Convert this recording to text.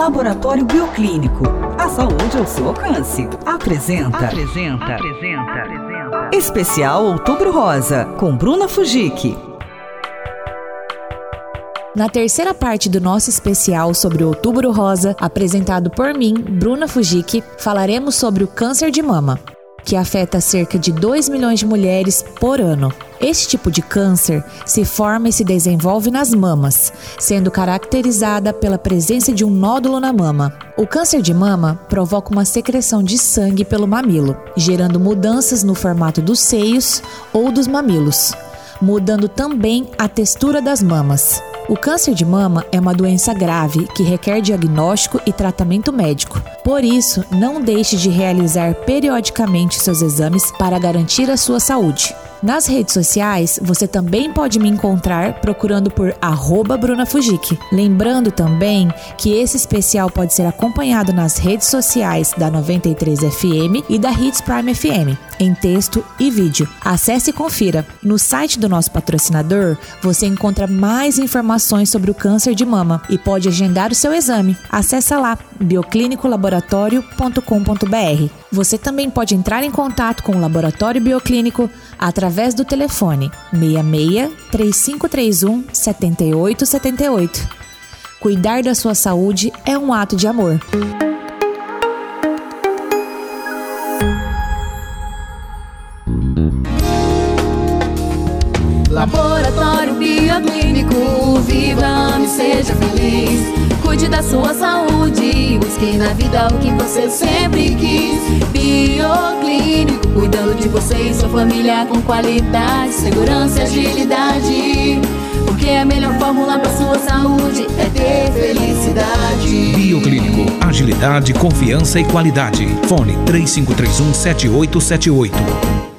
Laboratório Bioclínico. A saúde ao seu alcance. Apresenta. Apresenta. Apresenta. Apresenta. Especial Outubro Rosa, com Bruna Fujik. Na terceira parte do nosso especial sobre o Outubro Rosa, apresentado por mim, Bruna Fujik, falaremos sobre o câncer de mama, que afeta cerca de 2 milhões de mulheres por ano. Este tipo de câncer se forma e se desenvolve nas mamas, sendo caracterizada pela presença de um nódulo na mama. O câncer de mama provoca uma secreção de sangue pelo mamilo, gerando mudanças no formato dos seios ou dos mamilos, mudando também a textura das mamas. O câncer de mama é uma doença grave que requer diagnóstico e tratamento médico. Por isso, não deixe de realizar periodicamente seus exames para garantir a sua saúde. Nas redes sociais, você também pode me encontrar procurando por @brunafujik. Lembrando também que esse especial pode ser acompanhado nas redes sociais da 93 FM e da Hits Prime FM, em texto e vídeo. Acesse e confira. No site do nosso patrocinador, você encontra mais informações sobre o câncer de mama e pode agendar o seu exame. Acesse lá bioclinicolaboratório.com.br. Você também pode entrar em contato com o Laboratório Bioclínico através do telefone 66 3531 7878. Cuidar da sua saúde é um ato de amor. Laboratório Bioclínico, viva, ame, seja feliz. Cuide da sua saúde, busque na vida o que você sempre quis. Bioclínico, cuidando de você e sua família com qualidade, segurança e agilidade. Porque a melhor fórmula para sua saúde é ter felicidade. Bioclínico, agilidade, confiança e qualidade. Fone 3531 7878.